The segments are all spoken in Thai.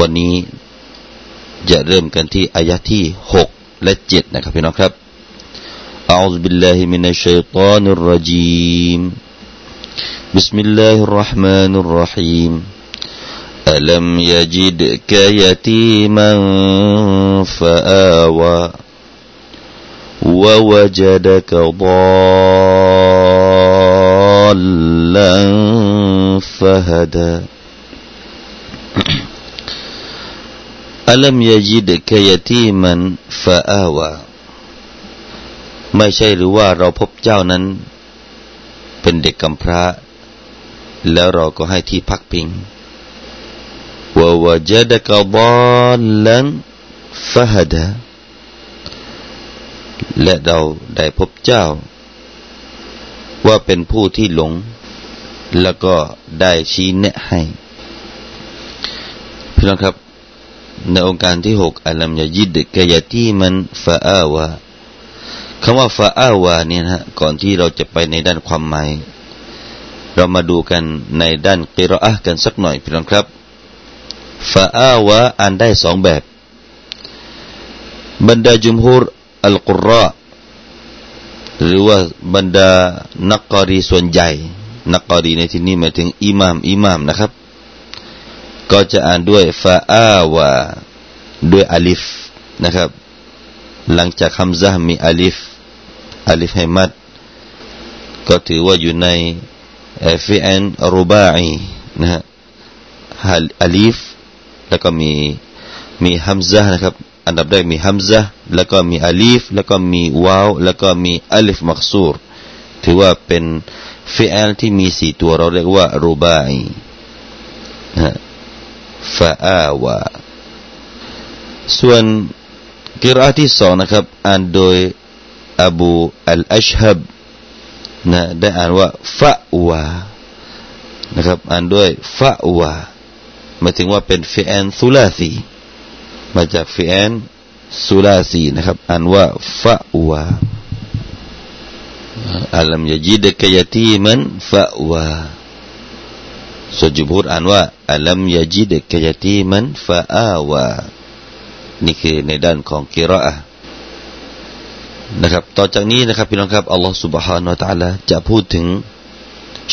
วันนี้จะเริ่มกันที่อายะที่หกและเจ็ดนะครับพี่น้องครับ أعوذ بالله من الشيطان الرجيم بسم الله الرحمن الرحيم ألم يجدك يتيما فآوى ووجدك ضالا فهدى อัลมยจิดกยตีมันฟาอาวาไม่ใช่หรือว่าเราพบเจ้านั้น เป็นเด็กกำพร้า แล้วเราก็ให้ที่พักพิงวาวาจดกบอลลังฟะฮดะและเราได้พบเจ้า ว่าเป็นผู้ที่หลง แล้วก็ได้ชี้แนะให้ พี่น้องครับ ในองค์การที่หกอัลลัมยายิดกยาที่มันฟาอาวาคำว่าฟาอาวาเนี่ยนะก่อนที่เราจะไปในด้านความหมาย เรามาดูกันในด้านกิรออะกันสักหน่อยพี่น้องครับฟาอาวาอ่านได้สองแบบ บรรดาจุมฮูรอัลกุรอหรือว่าบรรดานักกอรีส่วนใหญ่ นักกอรีในที่นี้หมายถึงอิหมามอิหมามนะครับ ก็จะอ่านด้วยฟาอาวาด้วยอลิฟนะครับ หลังจากคำซะมีอลิฟอลิฟให้มัด ก็ถือว่าอยู่ในฟิอันรูบาอีนะฮะอลิฟแล้วก็มีมีฮัมซะนะครับอันดับแรกมีฮัมซะแล้วก็มีอลิฟแล้วก็มีวาวแล้วก็มีอลิฟมักซูรถือว่าเป็นฟิอันที่มีสี่ตัวเราเรียกว่ารูบา ฟาอาวาส่วนกิรอาที่สองนะครับอ่านโดยอบูอัลอัชฮับนะได้อ่านว่าฟาอวานะครับอ่านด้วยฟาอวาหมายถึงว่าเป็นฟิแอนซุลาซีมาจากฟิแอนซุลาซีนะครับอ่านว่าฟาอวาอัลลัมยจิดกยตีมันฟะวาส่วนจุบูรอ่านว่า อัลัมยาจิดกยตีมันฟาอาวานี่คือในด้านของกิรออะนะครับต่อจากนี้นะครับพี่น้องครับอัลลอฮฺ سبحانه และ تعالى จะพูดถึง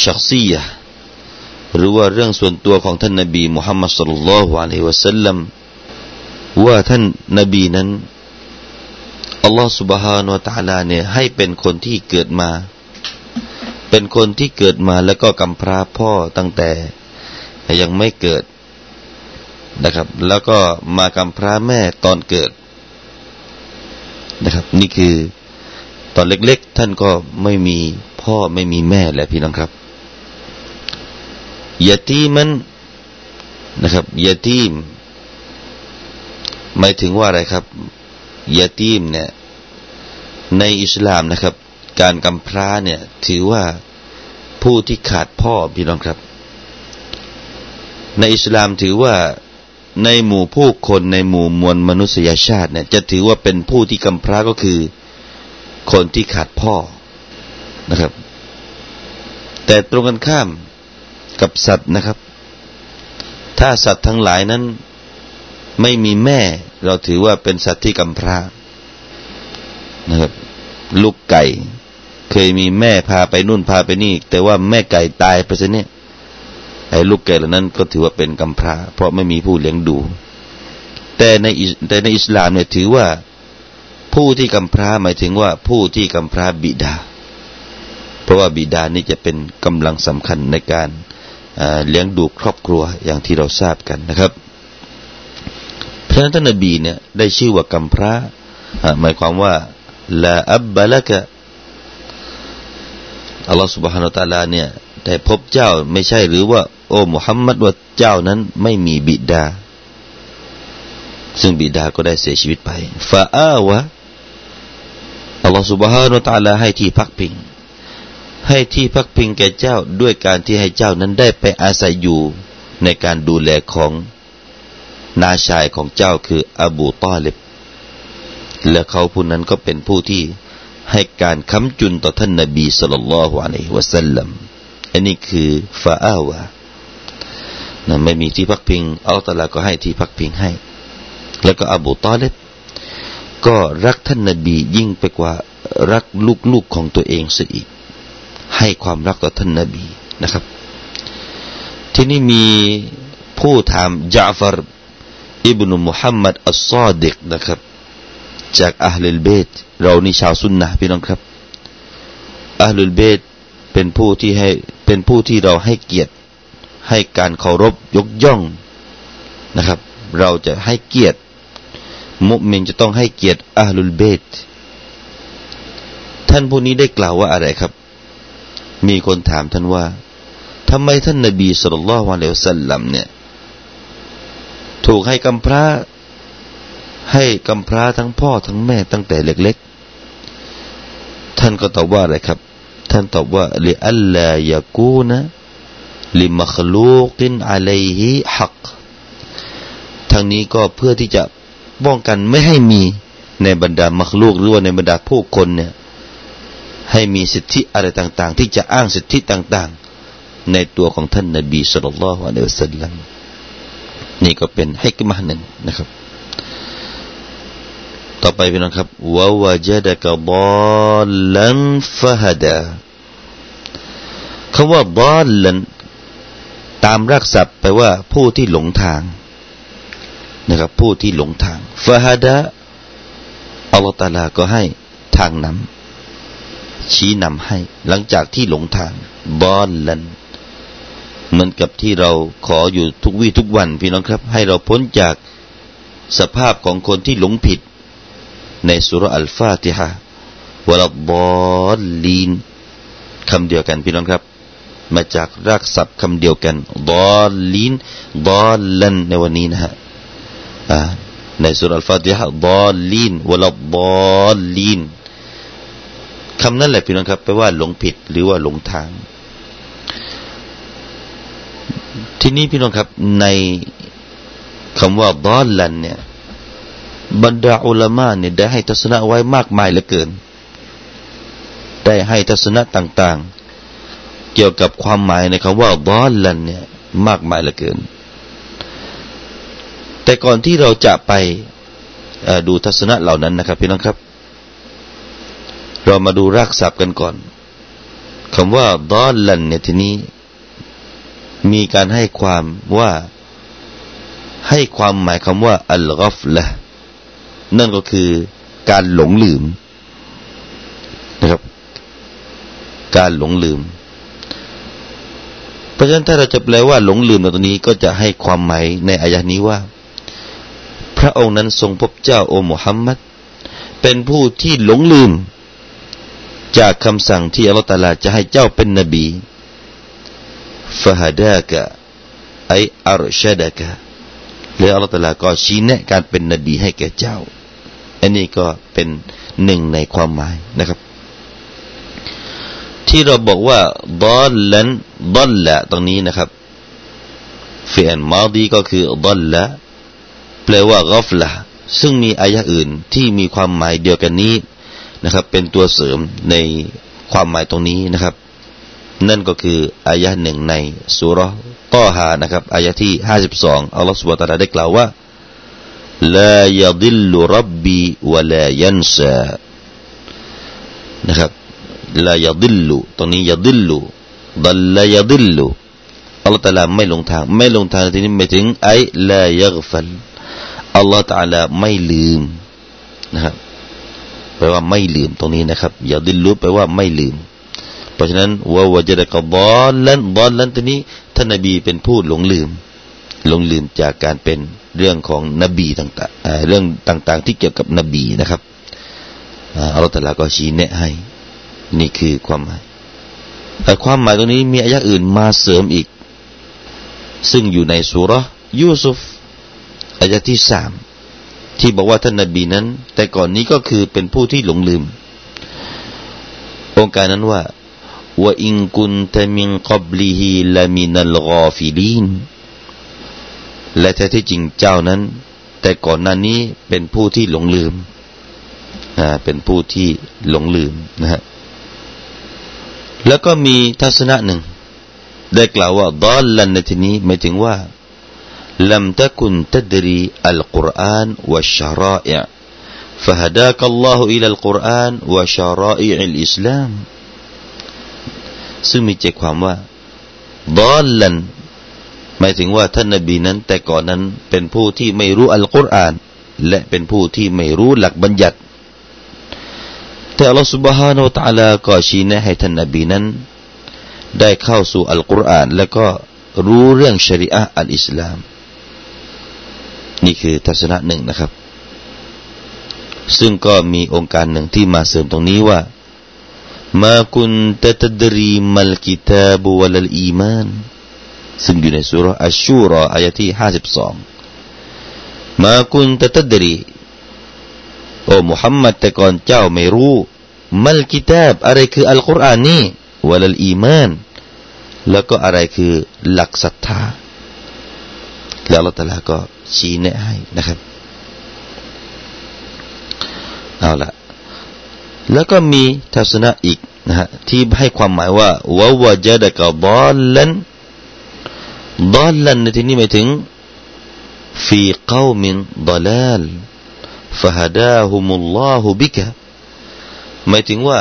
ชักซียหรือว่าเรื่องส่วนตัวของท่านนบีมุฮัมมัดสุลลัลลอฮุอะลัยฮิวะสัลลัมว่าท่านนบีนั้นอัลลอฮฺ سبحانه และ تعالى เนี่ยให้เป็นคนที่เกิดมาเป็นคนที่เกิดมาแล้วก็กำพร้าพ่อตั้งแต่ ยังไม่เกิดนะครับ แล้วก็มากำพร้าแม่ตอนเกิดนะครับ นี่คือตอนเล็กๆ ท่านก็ไม่มีพ่อไม่มีแม่แหละพี่น้องครับยาตีมันนะครับยาตีมหมายถึงว่าอะไรครับยาตีมเนี่ยในอิสลามนะครับ การกำพร้าเนี่ย ถือว่าผู้ที่ขาดพ่อพี่น้องครับ ในอิสลามถือว่าในหมู่ผู้คนในหมู่มวลมนุษยชาติเนี่ยจะถือว่าเป็นผู้ที่กำพร้าก็คือคนที่ขาดพ่อนะครับ แต่ตรงกันข้ามกับสัตว์นะครับ ถ้าสัตว์ทั้งหลายนั้นไม่มีแม่ เราถือว่าเป็นสัตว์ที่กำพร้านะครับ ลูกไก่ เคยมีแม่พาไปนู่นพาไปนี่ แต่ว่าแม่ไก่ตายไปซะเนี่ย ไอ้ลูกไก่เหล่านั้นก็ถือว่าเป็นกำพร้า เพราะไม่มีผู้เลี้ยงดู แต่ในแต่ในอิสลามเนี่ยถือว่าผู้ที่กำพร้าหมายถึงว่าผู้ที่กำพร้าบิดา เพราะว่าบิดานี่จะเป็นกำลังสำคัญในการเลี้ยงดูครอบครัวอย่างที่เราทราบกันนะครับพระท่านนบีเนี่ยได้ชื่อว่ากำพร้าหมายความว่าลาอับบะละกะอัลลอฮฺสุบฮานาตาลาเนี่ยได้พบเจ้าไม่ใช่หรือว่า โอ้มุฮัมมัดว่าเจ้านั้นไม่มีบิดา ซึ่งบิดาก็ได้เสียชีวิตไปฟาอาวะอัลลอฮฺสุบฮานุตะลาให้ที่พักพิง ให้ที่พักพิงแก่เจ้าด้วยการที่ให้เจ้านั้นได้ไปอาศัยอยู่ในการดูแลของนาชายของเจ้าคืออบูตอเลบและเขาผู้นั้นก็เป็นผู้ที่ให้การค้ำจุนต่อท่านนบีสุลต่านละฮ์อะลัยฮิวะสัลลัมอันนี้คือฟาอาวะ นะไม่มีที่พักพิงอัลตลาก็ให้ที่พักพิงให้ แล้วก็อบูตอเลบก็รักท่านนบียิ่งไปกว่ารักลูกๆของตัวเองเสียอีก ให้ความรักต่อท่านนบีนะครับ ที่นี่มีผู้ถามจาฟาร์อิบนุมุฮัมมัดอัลซอดิกนะครับ จากอัลลเบตเรานี่ชาวซุนนะพี่น้องครับอัลลเบตเป็นผู้ที่ให้เป็นผู้ที่เราให้เกียรติ ให้การเคารพยกย่องนะครับ เราจะให้เกียรติ มุมินจะต้องให้เกียรติอัลลุลเบตท่านผู้นี้ได้กล่าวว่าอะไรครับ มีคนถามท่านว่าทำไมท่านนบีสุลต่านละฮ์วะเลวสัลลัมเนี่ย ถูกให้กำพร้า ให้กำพร้าทั้งพ่อทั้งแม่ตั้งแต่เล็กๆ ท่านก็ตอบว่าอะไรครับ ท่านตอบว่าลิอัลลายากูนะ ลิมัคลูกินอะลัยฮิฮักทางนี้ก็เพื่อที่จะป้องกันไม่ให้มีในบรรดามัคลูกหรือว่าในบรรดาผู้คนเนี่ยให้มีสิทธิอะไรต่าง ๆ ที่จะอ้างสิทธิต่าง ๆ ในตัวของท่านนบีสุลต่านละฮ์อะลัยฮิวสัลลัมนี่ก็เป็นให้กมะหนึ่งนะครับ ต่อไปพี่น้องครับวาวจดะกบอลลันฟะฮดาคำว่าบอลลัน ตามรักษาแปลว่าผู้ที่หลงทางนะครับผู้ที่หลงทางฟะฮดาอัลลอฮฺตาลาก็ให้ทางนำชี้นำให้ หลังจากที่หลงทางบอลลันเหมือนกับที่เราขออยู่ทุกวี่ทุกวันพี่น้องครับ ให้เราพ้นจากสภาพของคนที่หลงผิด ในสุรอัลฟาติฮะวลบอลลีนคำเดียวกันพี่น้องครับ มาจากรากศัพท์คำเดียวกันบอลลีนบอลลันในวันนี้นะฮะในสุรอัลฟาติฮะบอลลีนวลบอลลีนคำนั้นแหละพี่น้องครับแปลว่าหลงผิดหรือว่าหลงทาง ทีนี้พี่น้องครับในคำว่าดอลลันเนี่ยบรรดาอุลามะเนี่ยได้ให้ทัศนะไว้มากมายเหลือเกิน ได้ให้ทัศนะต่าง ๆ เกี่ยวกับความหมายในคำว่าดอลลันเนี่ยมากมายเหลือเกิน แต่ก่อนที่เราจะไปดูทัศนะเหล่านั้นนะครับ พี่น้องครับ เรามาดูรากศัพท์กันก่อนคำว่าดอลลันเนี่ยทีนี้ มีการให้ความว่าให้ความหมายคำว่า อัลกอฟละนั่นก็คือการหลงลืมนะครับ การหลงลืม ราะฉะนั้นถ้าเราจะแปลว่าหลงลืมในตรงนี้ก็จะให้ความหมายในอายะนี้ว่า พระองค์นั้นทรงพบเจ้าโอมุฮัมมัดเป็นผู้ที่หลงลืม จากคำสั่งที่อัลลอฮฺตาลาจะให้เจ้าเป็นนบีฟะฮดากะไออารชดากะหรืออัลลอฮฺตะลาก็ชี้แนะการเป็นนบีให้แก่เจ้าอันนี้ก็เป็นหนึ่งในความหมายนะครับ ที่เราบอกว่าดอลลันดอลละตรงนี้นะครับฟีอันมาดีก็คือดอลละแปลว่ากอฟละซึ่งมีอายะอื่นที่มีความหมายเดียวกันนี้นะครับ เป็นตัวเสริมในความหมายตรงนี้นะครับ นั่นก็คืออายะหนึ่งในสุรต้อฮานะครับอายะที่ห้าสิบสองอัลลอฮฺสุบะตาลาได้กล่าวว่าลายดิลลุรับบีวะลายันซานะครับ ลายดิลลุตรงนี้ยดิลลุดัลลายดิลลุอัลลอฮฺตาลาไม่ลงทาง ไม่ลงทางที่นี้ไม่ถึงไอลายักฟัลอัลลอฮฺตาลาไม่ลืมนะครับแปลว่าไม่ลืมตรงนี้นะครับยาดิลลุแปลว่าไม่ลืม เพราะฉะนั้นว่าวจะได้กับบอลลันบอลลันตัวนี้ท่านนบีเป็นผู้หลงลืมหลงลืมจากการเป็นเรื่องของนบีต่างๆเรื่องต่าง ๆ ที่เกี่ยวกับนบีนะครับอัลลอฮฺตะลาก็ชี้แนะให้ นี่คือความหมายแต่ความหมายตรงนี้มีอายะอื่นมาเสริมอีก ซึ่งอยู่ในสุรยูซุฟอายะที่สามที่บอกว่าท่านนบีนั้น แต่ก่อนนี้ก็คือเป็นผู้ที่หลงลืม องค์การนั้นว่าว่าอิงกุนตมิงกับลีฮีลามินัลกอฟิลีนและแท้ที่จริงเจ้านั้น แต่ก่อนหน้านี้เป็นผู้ที่หลงลืมอ่าเป็นผู้ที่หลงลืมนะฮะ แล้วก็มีทัศนะหนึ่ง ได้กล่าวว่าดอลลันในที่นี้หมายถึงว่า لم تكن تدري القرآن والشرائع فهداك الله إلى القرآن وشرائع الإسلام ซึ่งมีใจความว่าดอลลันหมายถึงว่าท่านนบีนั้น แต่ก่อนนั้นเป็นผู้ที่ไม่รู้อัลกุรอานและเป็นผู้ที่ไม่รู้หลักบัญญัติ แต่อัลลอฮฺสุบฮานาอัลลอฮก็ชี้แนะให้ท่านนบีนั้น ได้เข้าสู่อัลกุรอาน แล้วก็รู้เรื่องชริอะอัลอิสลาม นี่คือทัศนะหนึ่งนะครับ ซึ่งก็มีองค์การหนึ่งที่มาเสริมตรงนี้ว่ามาคุณตะตดรีมัลกิตาบุวลลอีมานซึ่งอยู่ในสุรอัชชูรออายะที่ห้าสิบสองมาคุณตะตดรี โอ้มุฮัมมัดแต่ก่อนเจ้าไม่รู้มัลกิตาบอะไรคืออัลกุรอานนี่วลลอีมานแล้วก็อะไรคือหลักศรัทธา แล้วเราแต่ละก็ชี้แนะให้นะครับ เอาละแล้วก็มีทัศนะอีกนะฮะที่ให้ความหมายว่าวาวะจดะกบอลลันดอลลันในที่นี้หมายถึงฟีกาวมินดลล ฟะฮดาฮุมุลลอฮุบิกะหมายถึงว่า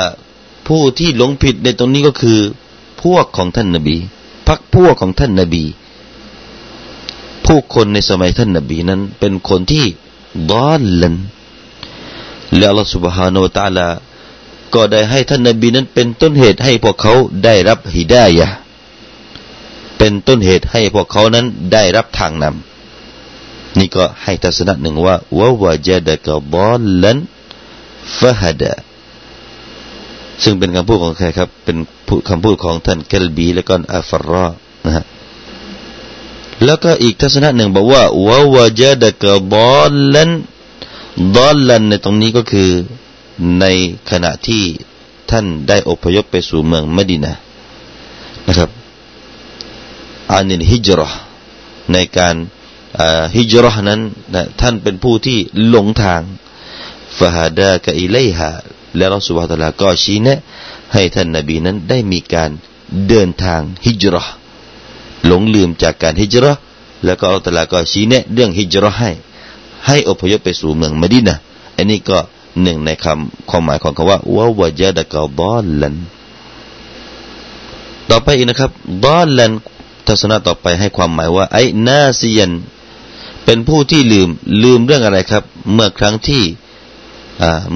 ผู้ที่หลงผิดในตรงนี้ก็คือ พวกของท่านนบีพักพวกของท่านนบี ผู้คนในสมัยท่านนบีนั้น เป็นคนที่ดอลลันและอัลลอฮฺ سبحانه และ تعالى ก็ได้ให้ท่านนบีนั้นเป็นต้นเหตุให้พวกเขาได้รับฮิดายะเป็นต้นเหตุให้พวกเขานั้นได้รับทางนำ นี่ก็ให้ทัศนะหนึ่งว่าวะวะจดกะบอลลันฟะฮดะซึ่งเป็นคำพูดของใครครับ เป็นคำพูดของท่านเกลบีและก็อัฟรอนะฮะแล้วก็อีกทัศนะหนึ่งบอกว่าวะวะจดกะบอลลันดอลลันในตรงนี้ก็คือในขณะที่ท่านได้อพยพไปสู่เมืองมดินะนะครับอานินฮิจรอในการ ฮิจรอนั้นนะท่านเป็นผู้ที่หลงทางฟาฮาดากะอิเลฮะและรัสุบฮตลาก็ชี้แนะ ให้ท่านนบีนั้นได้มีการเดินทางฮิจรอหลงลืมจากการฮิจรอแล้วก็อัลตลาก็ชี้แนะเรื่องฮิจรอให้ ให้อพยพไปสู่เมืองมดินะอันนี้ก็หนึ่งในคำความหมายของคำว่าวะวะจดะกะบอลลันต่อไปอีกนะครับบอลลันทัศนะต่อไปให้ความหมายว่าไอ้นาซียัน เป็นผู้ที่ลืมลืมเรื่องอะไรครับ เมื่อครั้งที่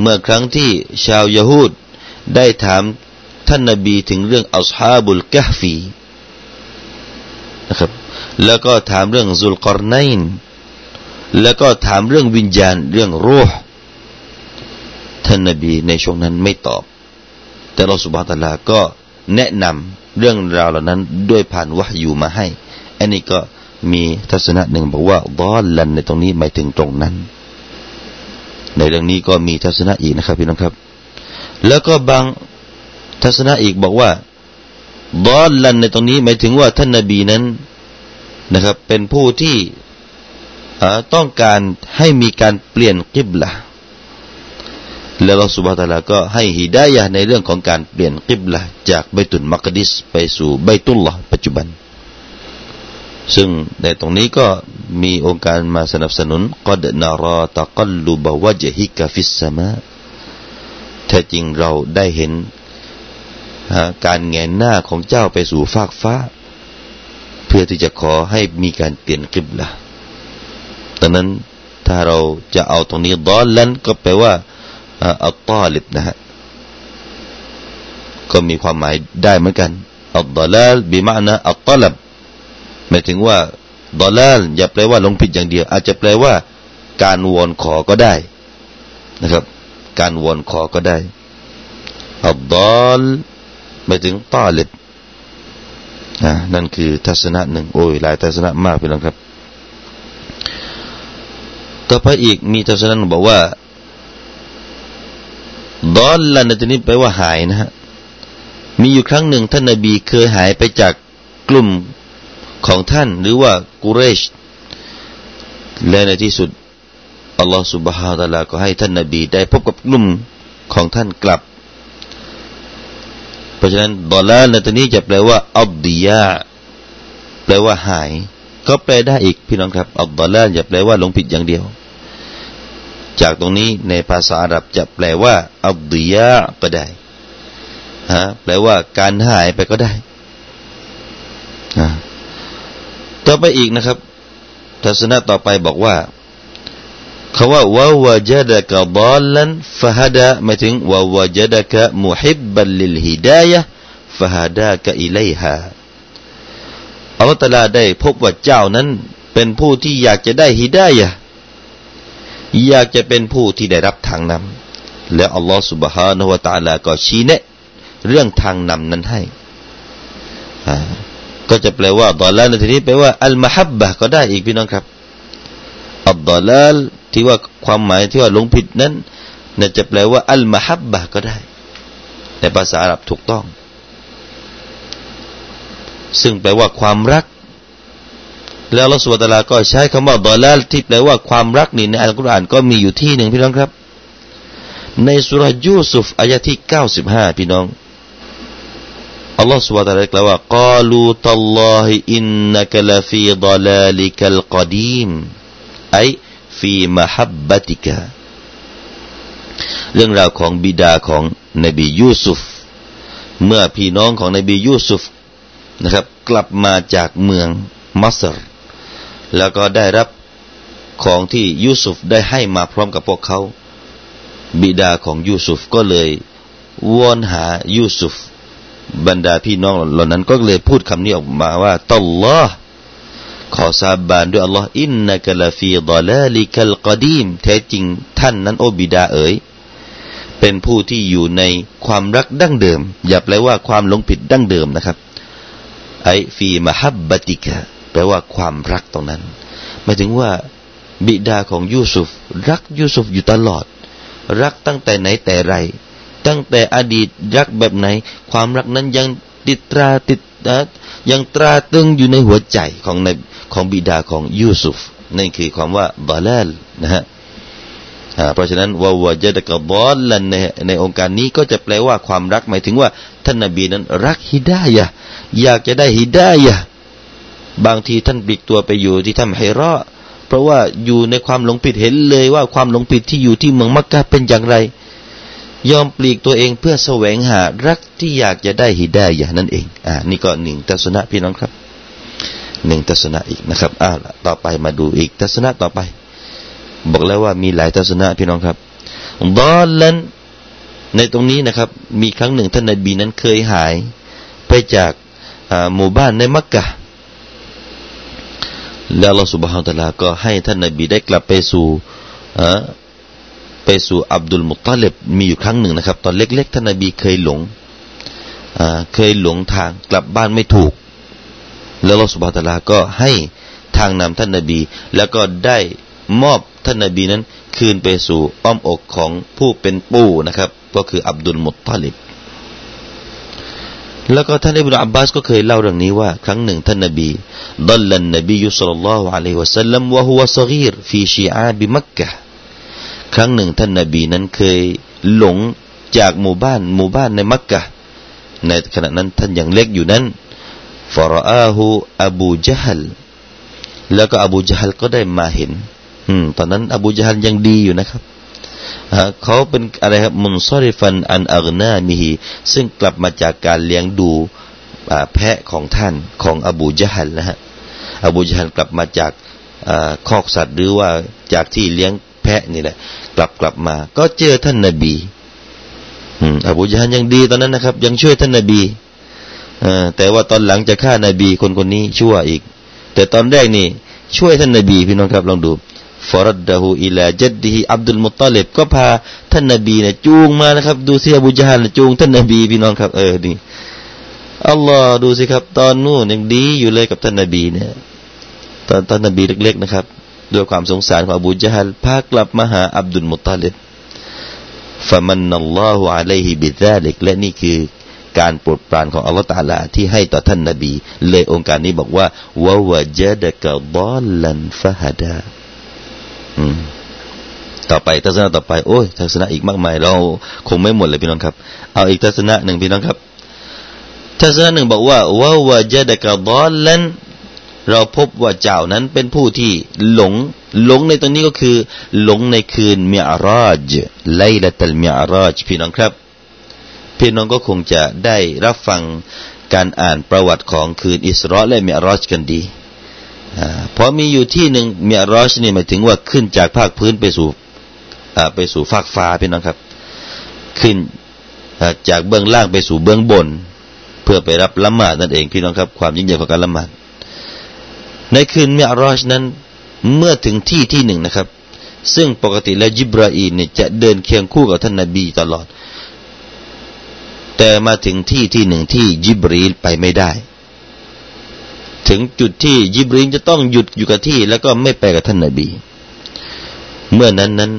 เมื่อครั้งที่ชาวยาฮูดได้ถามท่านนบีถึงเรื่องอัลฮาบุลกะฟีนะครับ แล้วก็ถามเรื่องซุลกอรไนน์แล้วก็ถามเรื่องวิญญาณเรื่องรูห์ท่านนบีในช่วงนั้นไม่ตอบ แต่เราสุบฮาตลาก็แนะนำเรื่องราวเหล่านั้นด้วยผ่านวะอยู่มาให้ อันนี้ก็ มีทัศนะหนึ่งบอกว่าบอลลันในตรงนี้หมายถึงตรงนั้น ในเรื่องนี้ก็มีทัศนะอีกนะครับพี่น้องครับ แล้วก็บางทัศนะอีกบอกว่าบอลลันในตรงนี้หมายถึงว่าท่านนบีนั้นนะครับ เป็นผู้ที่ต้องการให้มีการเปลี่ยนกิบละแล้วเราสุบฮาตาลาก็ให้ฮิดายะในเรื่องของการเปลี่ยนกิบละจากไบตุนมักดิสไปสู่ไบตุลลอปัจจุบัน ซึ่งในตรงนี้ก็มีองค์การมาสนับสนุนก็ดนาราตะกัลลุบวะจฮิกะฟิสสมาแท้จริงเราได้เห็นการแงนหน้าของเจ้าไปสู่ฟากฟ้า เพื่อที่จะขอให้มีการเปลี่ยนกิบละดังนั้นถ้าเราจะเอาตรงนี้ดอลลันก็แปลว่าอัลตอลิบนะฮะก็มีความหมายได้เหมือนกันอัลดอลลบิมานะอัลตลับ หมายถึงว่าดอลลาลอย่าแปลว่าลงผิดอย่างเดียว อาจจะแปลว่า การวอนขอก็ได้นะครับ การวอนขอก็ได้อัลดอลหมายถึงตอลิบอ่านั่นคือทัศนะหนึ่งโอ้ยหลายทัศนะมากพี่น้องครับ ต่อไปอีกมีทัศนะบอกว่าดอลลันในที่นี้แปลว่าหายนะฮะมีอยู่ครั้งหนึ่งท่านนาบีเคยหายไปจากกลุ่ม ของท่าน หรือว่ากุเรช และในที่สุดอัลลอฮฺสุบฮาตะลาก็ให้ท่านนาบี ได้พบกับกลุ่มของท่านกลับ เพราะฉะนั้นดอลลาในที่นี้จะแปลว่าอัลดียาแปลว่าหาย ก็แปลได้อีกพี่น้องครับอัลดอลลาจะแปลว่าหลงผิดอย่างเดียว จากตรงนี้ในภาษาอาหรับจะแปลว่าอัลดียะก็ได้ฮะแปลว่าการหายไปก็ได้ ต่อไปอีกนะครับ ทัศนะต่อไปบอกว่าคำว่าวาวจดะกะบอลลันฟะฮดะหมายถึงวาวจดะกะมุฮิบบัลลิลฮิดายะฟะฮดะกะอิเลฮาอัลลอฮฺตลาได้พบว่าเจ้านั้น เป็นผู้ที่อยากจะได้ฮิดายะอยากจะเป็นผู้ที่ได้รับทางนำแล้วอัลลอฮฺสุบฮานาวะตาลาก็ชี้แนะ เรื่องทางนำนั้นให้ ก็จะแปลว่าดอลลาในที่นี้แปลว่าอัลมาฮับบะก็ได้อีกพี่น้องครับอัลดอลลที่ว่าความหมายที่ว่าหลงผิดนั้นน่าจะแปลว่าอัลมาฮับบะก็ได้ในภาษาอาหรับถูกต้อง ซึ่งแปลว่าความรัก แล้วลอสุวตลาก็ใช้คำว่าดอลาลที่แปลว่าความรักนี่ในอัลกุรอานก็มีอยู่ที่หนึ่งพี่น้องครับ ในสุรยูซุฟอายะที่เก้าสิบห้าพี่น้อง อัลลอฮฺสุวตาลกล่าวว่ากาลูตัลลอฮิอินนักลฟีดลาลิกัลกดีมไอฟีมฮับบติกะเรื่องราวของบิดาของนบียูซุฟ เมื่อพี่น้องของนบียูซุฟนะครับ กลับมาจากเมืองมัสร แล้วก็ได้รับของที่ยูซุฟได้ให้มาพร้อมกับพวกเขา บิดาของยูซุฟก็เลยวอนหายูซุฟ บรรดาพี่น้องเหล่านั้น ก็เลยพูดคำนี้ออกมาว่าتالله ขอสาบานด้วยอัลลอฮ์إنك لفي ضلالك القديم แท้จริงท่านนั้นโอบิดาเอ๋ยเป็นผู้ที่อยู่ในความรักดั้งเดิม อย่าแปลว่าความหลงผิดดั้งเดิมนะครับไอฟีมฮับบติกะแปลว่าความรักตรงนั้นหมายถึงว่าบิดาของยูซุฟ รักยูซุฟอยู่ตลอด รักตั้งแต่ไหนแต่ไร ตั้งแต่อดีตรักแบบไหน ความรักนั้นยังติดตราติดยังตราตึงอยู่ในหัวใจของในของบิดาของยูซุฟนั่นคือความว่าบาลลนะฮะเพราะฉะนั้นวาวจะดกบอลลันในในองค์การนี้ก็จะแปลว่าความรักหมายถึงว่าท่านนบีนั้นรักฮิดายะอยากจะได้ฮิดายะบางทีท่านปลีกตัวไปอยู่ที่ถ้ำไฮรอเพราะว่าอยู่ในความหลงผิดเห็นเลยว่าความหลงผิดที่อยู่ที่เมืองมักกะเป็นอย่างไร ยอมปลีกตัวเองเพื่อแสวงหารักที่อยากจะได้ฮิดายะนั่นเอง อ่า นี่ก็หนึ่งทัศนะพี่น้องครับ หนึ่งทัศนะอีกนะครับอ้าวต่อไปมาดูอีกทัศนะต่อไป บอกแล้วว่ามีหลายทัศนะพี่น้องครับดอลลันในตรงนี้นะครับ มีครั้งหนึ่งท่านนบีนั้นเคยหายไปจากหมู่บ้านในมักกะแล้วเราสุบฮานตะลาก็ให้ท่านนบีได้กลับไปสู่ ไปสู่อับดุลมุตตาเลบมีอยู่ครั้งหนึ่งนะครับ ตอนเล็กๆท่านนบีเคยหลงเคยหลงทางกลับบ้านไม่ถูก แล้วเราสุบฮาตลาก็ให้ทางนำท่านนบี แล้วก็ได้มอบท่านนบีนั้น คืนไปสู่อ้อมอกของผู้เป็นปู่นะครับ ก็คืออับดุลมุตตาลิบแล้วก็ท่านอิบนุอับบาสก็เคยเล่าเรื่องนี้ว่า ครั้งหนึ่งท่านนบีดัลลันนบียุสลลัลลอฮุอะลัยฮิวะสัลลัมวะฮุวะซะกีรฟีชีอาบิมักกะ ครั้งหนึ่งท่านนบีนั้นเคยหลงจากหมู่บ้านหมู่บ้านในมักกะ ในขณะนั้นท่านยังเล็กอยู่นั้นฟารอาหูอบูจฮัลแล้วก็อบูจฮัลก็ได้มาเห็น อืม ตอนนั้น อบูจฮัลยังดีอยู่นะครับเขาเป็นอะไรครับมุนซอริฟันอันอักนามิฮีซึ่งกลับมาจากการเลี้ยงดูแพะของท่านของอบูจฮัลนะฮะอบูจฮัลกลับมาจากคอกสัตว์หรือว่าจากที่เลี้ยง แพะนี่แหละ กลับกลับมา ก็เจอท่านนบีอบูจฮัลยังดีตอนนั้นนะครับ ยังช่วยท่านนบีแต่ว่าตอนหลังจะฆ่านาบีคนคนนี้ชั่วอีก แต่ตอนแรกนี่ ช่วยท่านนบีพี่น้องครับลองดูฟรดดะฮูอิลาจัดดีฮิอับดุลมุตตลิบก็พาท่านนบีเนี่ยจูงมานะครับ ดูเสียบูจฮันจูงท่านนบีพี่น้องครับเออนี่อัลลอฮ์ดูสิครับ ตอนนู้นยังดีอยู่เลยกับท่านนบีเนี่ยตอนตอนนบีเล็กๆนะครับ ด้วยความสงสารของอบูจฮัลพากลับมาหาอับดุลมุตาลิบฟะมันนัลลอฮุอะลัยฮิบิซาลิกและนี่คือการโปรดปรานของอัลลอฮฺตาลาที่ให้ต่อท่านนบี เลยองค์การนี้บอกว่าวะวะจดะกะบอลลันฟะฮดาต่อไปทัศนะต่อไปโอ้ยทัศนะอีกมากมาย เราคงไม่หมดเลยพี่น้องครับ เอาอีกทัศนะหนึ่งพี่น้องครับทัศนะหนึ่งบอกว่าวะวะจดะกะบอลลัน เราพบว่าเจ้านั้นเป็นผู้ที่หลง หลงในตรงนี้ก็คือ หลงในคืนมิอาราจไลละตัลมิอาราจพี่น้องครับ พี่น้องก็คงจะได้รับฟังการอ่านประวัติของคืนอิสราและมิอาราจกันดีเพราะมีอยู่ที่หนึ่งมิอาราจนี่หมายถึงว่าขึ้นจากภาคพื้นไปสู่ไปสู่ฟากฟ้าพี่น้องครับ ขึ้นจากเบื้องล่างไปสู่เบื้องบน เพื่อไปรับละหมาดนั่นเองพี่น้องครับ ความยิ่งใหญ่ของการละหมาด ในคืนมิอารอชนั้นเมื่อถึงที่ที่หนึ่งนะครับ ซึ่งปกติแล้วจิบราอีเนี่ยจะเดินเคียงคู่กับท่านนาบีตลอด แต่มาถึงที่ที่หนึ่งที่จิบรีไปไม่ได้ ถึงจุดที่จิบรีจะต้องหยุดอยู่กับที่ แล้วก็ไม่ไปกับท่านนาบี เมื่อนั้นนั้น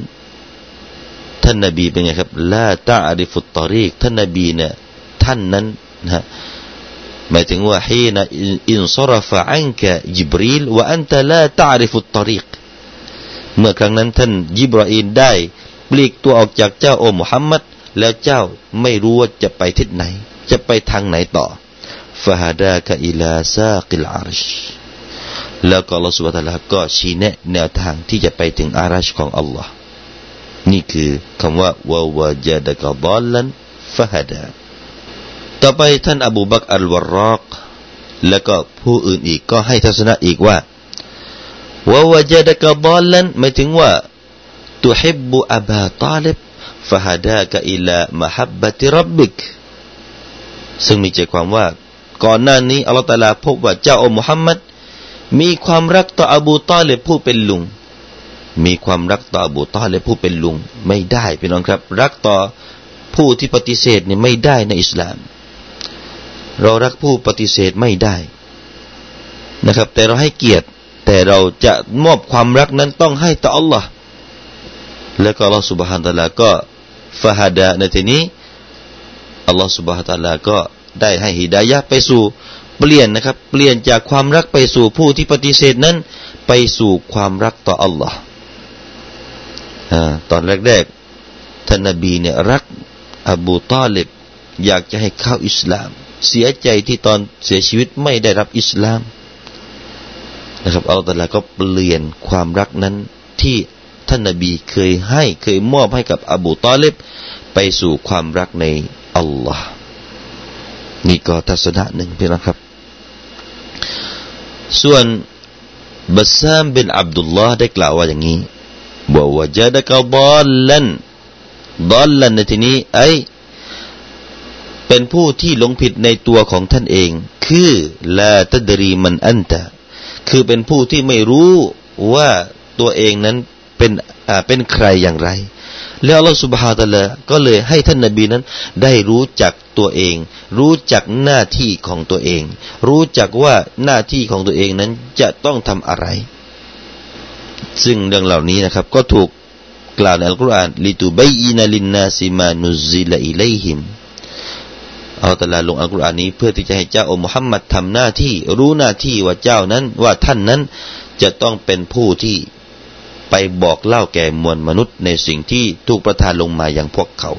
ท่านนาบีเป็นไงครับلا تعرف الطريق ท่านนาบีเนี่ยท่านนั้นนะ หมายถึงว่าحين انصرف عنك جبريل وأنت لا تعرف الطريق เมื่อครั้งนั้นท่านยิบรออีลได้ปลีกตัวออกจากเจ้าโอมุฮัมมัดแล้วเจ้าไม่รู้ว่าจะไปทิศไหน จะไปทางไหนต่อفهداك إلى ساق العرشแล้วก็อัลลอฮฺสุบฮฺตะลาก็ชี้แนะแนวทางที่จะไปถึงอารัชของอัลลอฮ์นี่คือคำว่าวาวาจาดะกะบอลลันฟาฮดา ต่อไปท่านอบูบักอัลวารอกแล้วก็ผู้อื่นอีกก็ให้ทัศนะอีกว่าวาวจดกบอลลันหมายถึงว่าตุฮิบบุอับาตาลิบฟะฮดากะอิลามะฮับบะติรับบิกซึ่งมีใจความว่า ก่อนหน้านี้อัลลอฮฺตาลาพบว่าเจ้าอมุฮัมมัดมีความรักต่ออบูตาลิบผู้เป็นลุง มีความรักต่ออบูตาลิบผู้เป็นลุง ไม่ได้พี่น้องครับ รักต่อผู้ที่ปฏิเสธเนี่ยไม่ได้ในอิสลาม เรารักผู้ปฏิเสธไม่ได้นะครับ แต่เราให้เกียรติ แต่เราจะมอบความรักนั้นต้องให้ต่ออัลลอฮ์แล้วก็อัลลอฮ์สุบฮานตะลาก็ฟาฮดาในที่นี้อัลลอฮ์สุบฮานตะลาก็ได้ให้ฮิดายะไปสู่ เปลี่ยนนะครับ เปลี่ยนจากความรักไปสู่ผู้ที่ปฏิเสธนั้น ไปสู่ความรักต่ออัลลอฮ์ตอนแรกๆท่านนบีเนี่ยรักอบูตาลิบอยากจะให้เข้าอิสลาม เสียใจที่ตอนเสียชีวิตไม่ได้รับอิสลามนะครับอัลลอฮฺก็เปลี่ยนความรักนั้นที่ท่านนบีเคยให้เคยมอบให้กับอบูตอเลบไปสู่ความรักในอัลลอฮ์นี่ก็ทัศนะหนึ่งพี่นะครับ ส่วนบัซามบินอับดุลลอฮ์ได้กล่าวว่าอย่างนี้บอกว่าจะได้กบอลลันดอลลันในที่นี้ไอ เป็นผู้ที่หลงผิดในตัวของท่านเอง คือลาตดรีมันอันตะคือเป็นผู้ที่ไม่รู้ว่าตัวเองนั้นเป็นอ่าเป็นใครอย่างไร แล้วอัลลอฮฺสุบฮาตะละก็เลยให้ท่านนบีนั้น ได้รู้จักตัวเอง รู้จักหน้าที่ของตัวเอง รู้จักว่าหน้าที่ของตัวเองนั้นจะต้องทำอะไร ซึ่งเรื่องเหล่านี้นะครับ ก็ถูกกล่าวในอัลกุรอานลิตูบัยอินาลินนาซิมานุซิลอิเลหิม อัลตลาลงอัลกุรอานนี้เพื่อที่จะให้เจ้าอมุฮัมมัดทำหน้าที่รู้หน้าที่ว่าเจ้านั้นว่าท่านนั้นจะต้องเป็นผู้ที่ไปบอกเล่าแก่มวลมนุษย์ในสิ่งที่ถูกประทานลงมาอย่างพวกเขา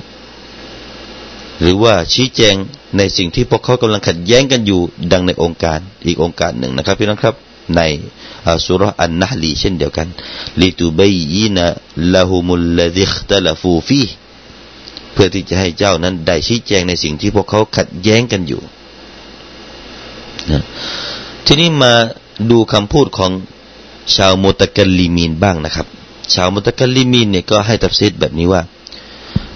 หรือว่าชี้แจงในสิ่งที่พวกเขากำลังขัดแย้งกันอยู่ดังในองค์การอีกองค์การหนึ่งนะครับพี่น้องครับในสุรอันนะลีเช่นเดียวกันลิตูบยีนะละหุมุลลดิขตลฟูฟี เพื่อที่จะให้เจ้านั้นได้ชี้แจงในสิ่งที่พวกเขาขัดแย้งกันอยู่นะทีนี้มาดูคำพูดของชาวมุตะกัลลิมีนบ้างนะครับ ชาวมุตะกัลลิมีนเนี่ยก็ให้ตัฟซีรแบบนี้ว่า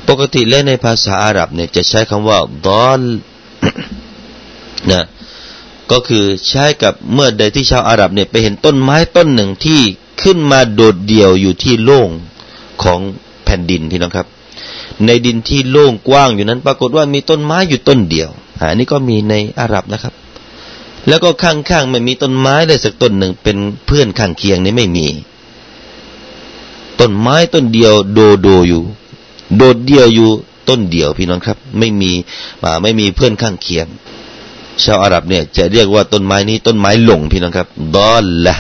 ปกติและในภาษาอาหรับเนี่ยจะใช้คำว่าضال นะก็คือใช้กับเมื่อใดที่ชาวอาหรับเนี่ยไปเห็นต้นไม้ต้นหนึ่งที่ขึ้นมาโดดเดี่ยวอยู่ที่โล่งของแผ่นดินที่น้องครับ ในดินที่โล่งกว้างอยู่นั้น ปรากฏว่ามีต้นไม้อยู่ต้นเดียวอันนี้ก็มีในอาหรับนะครับ แล้วก็ข้างๆไม่มีต้นไม้เลยสักต้นหนึ่งเป็นเพื่อนข้างเคียงนี่ไม่มี ต้นไม้ต้นเดียวโดโดอยู่ โดดเดียวอยู่ต้นเดียวพี่น้องครับ ไม่มีไม่มีเพื่อนข้างเคียง ชาวอาหรับเนี่ย จะเรียกว่าต้นไม้นี้ต้นไม้หลงพี่น้องครับดอนละ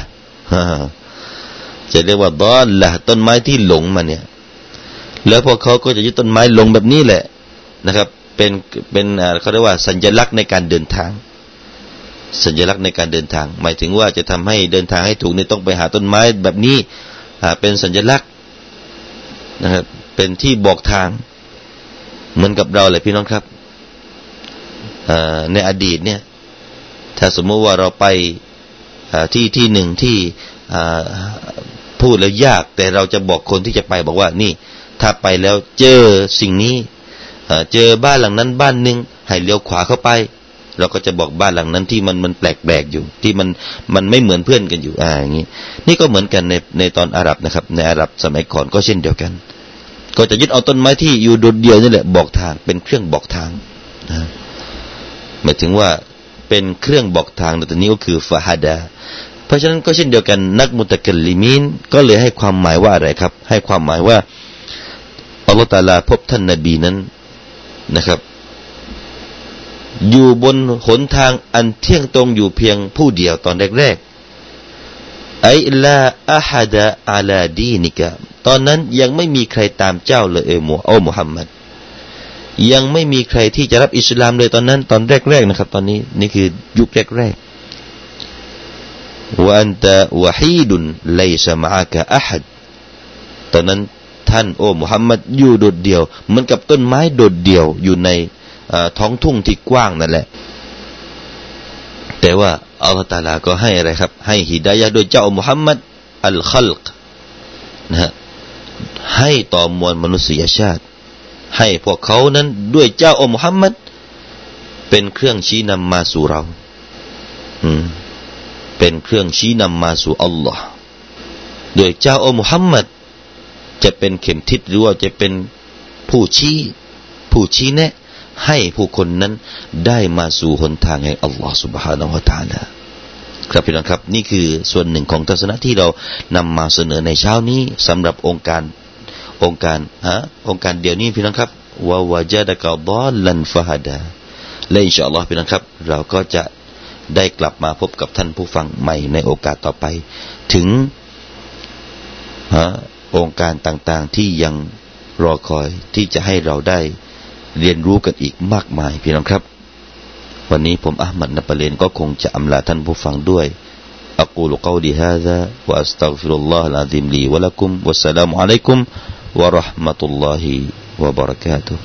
จะเรียกว่าดอนละต้นไม้ที่หลงมาเนี่ย แล้วพวกเขาก็จะยึดต้นไม้ลงแบบนี้แหละนะครับ เป็นเป็นเขาเรียกว่าสัญลักษณ์ในการเดินทาง สัญลักษณ์ในการเดินทาง หมายถึงว่าจะทำให้เดินทางให้ถูกนี่ต้องไปหาต้นไม้แบบนี้เป็นสัญลักษณ์นะครับ เป็นที่บอกทาง เหมือนกับเราเลยพี่น้องครับในอดีตเนี่ย ถ้าสมมติว่าเราไปที่ที่หนึ่งที่พูดแล้วยาก แต่เราจะบอกคนที่จะไปบอกว่านี่ ถ้าไปแล้วเจอสิ่งนี้เจอบ้านหลังนั้นบ้านหนึ่งให้เลี้ยวขวาเข้าไป เราก็จะบอกบ้านหลังนั้นที่มันมันแปลกๆอยู่ ที่มันมันไม่เหมือนเพื่อนกันอยู่อ่าอย่างนี้นี่ก็เหมือนกันในในตอนอาหรับนะครับ ในอาหรับสมัยก่อนก็เช่นเดียวกัน ก็จะยึดเอาต้นไม้ที่อยู่โดดเดียวนี่แหละบอกทางเป็นเครื่องบอกทางนะหมายถึงว่าเป็นเครื่องบอกทางแต่นี้ก็คือฟาฮัดาเพราะฉะนั้นก็เช่นเดียวกันนักมุตะกลลิมีนก็เลยให้ความหมายว่าอะไรครับ ให้ความหมายว่า อัลลอฮฺตาลาพบท่านนบีนั้นนะครับ อยู่บนหนทางอันเที่ยงตรงอยู่เพียงผู้เดียวตอนแรกๆไอลาอะฮัดะอาลาดีนิกะตอนนั้นยังไม่มีใครตามเจ้าเลยเอโมโอมุฮัมมัดยังไม่มีใครที่จะรับอิสลามเลยตอนนั้น ตอนแรกๆนะครับ ตอนนี้นี่คือยุคแรกๆว่าอันตะวะฮีดุนไลซามะกะอะฮัดตอนนั้น ท่านโอ้มุฮัมมัดอยู่โดดเดี่ยวเหมือนกับต้นไม้โดดเดี่ยวอยู่ในท้องทุ่งที่กว้างนั่นแหละ แต่ว่าอัลลอฮฺตาลาก็ให้อะไรครับ ให้ฮิดายะโดยเจ้ามุฮัมมัดอัลคัลกนะฮะให้ต่อมวลมนุษยชาติ ให้พวกเขานั้นด้วยเจ้าอมุฮัมมัดเป็นเครื่องชี้นำมาสู่เราอืมเป็นเครื่องชี้นำมาสู่อัลลอฮ์โดยเจ้าอมุฮัมมัด จะเป็นเข็มทิศหรือว่าจะเป็นผู้ชี้ ผู้ชี้แนะ ให้ผู้คนนั้นได้มาสู่หนทางแห่งอัลลอฮ์ سبحانه และ تعالى ครับพี่น้องครับ นี่คือส่วนหนึ่งของทัศนะที่เรานำมาเสนอในเช้านี้สำหรับองค์การองค์การฮะองค์การเดียวนี้พี่น้องครับวาวาจาดะกาบอลันฟาฮดาและอินชาอัลลอฮ์พี่น้องครับ เราก็จะได้กลับมาพบกับท่านผู้ฟังใหม่ในโอกาสต่อไป ถึงฮะ องค์การต่างๆที่ยังรอคอยที่จะให้เราได้เรียนรู้กันอีกมากมายพี่น้องครับ วันนี้ผมอามัดนปเลนก็คงจะอำลาท่านผู้ฟังด้วย أقول قولي هذا وأستغفر الله العظيم لي ولكم والسلام عليكم ورحمة الله وبركاته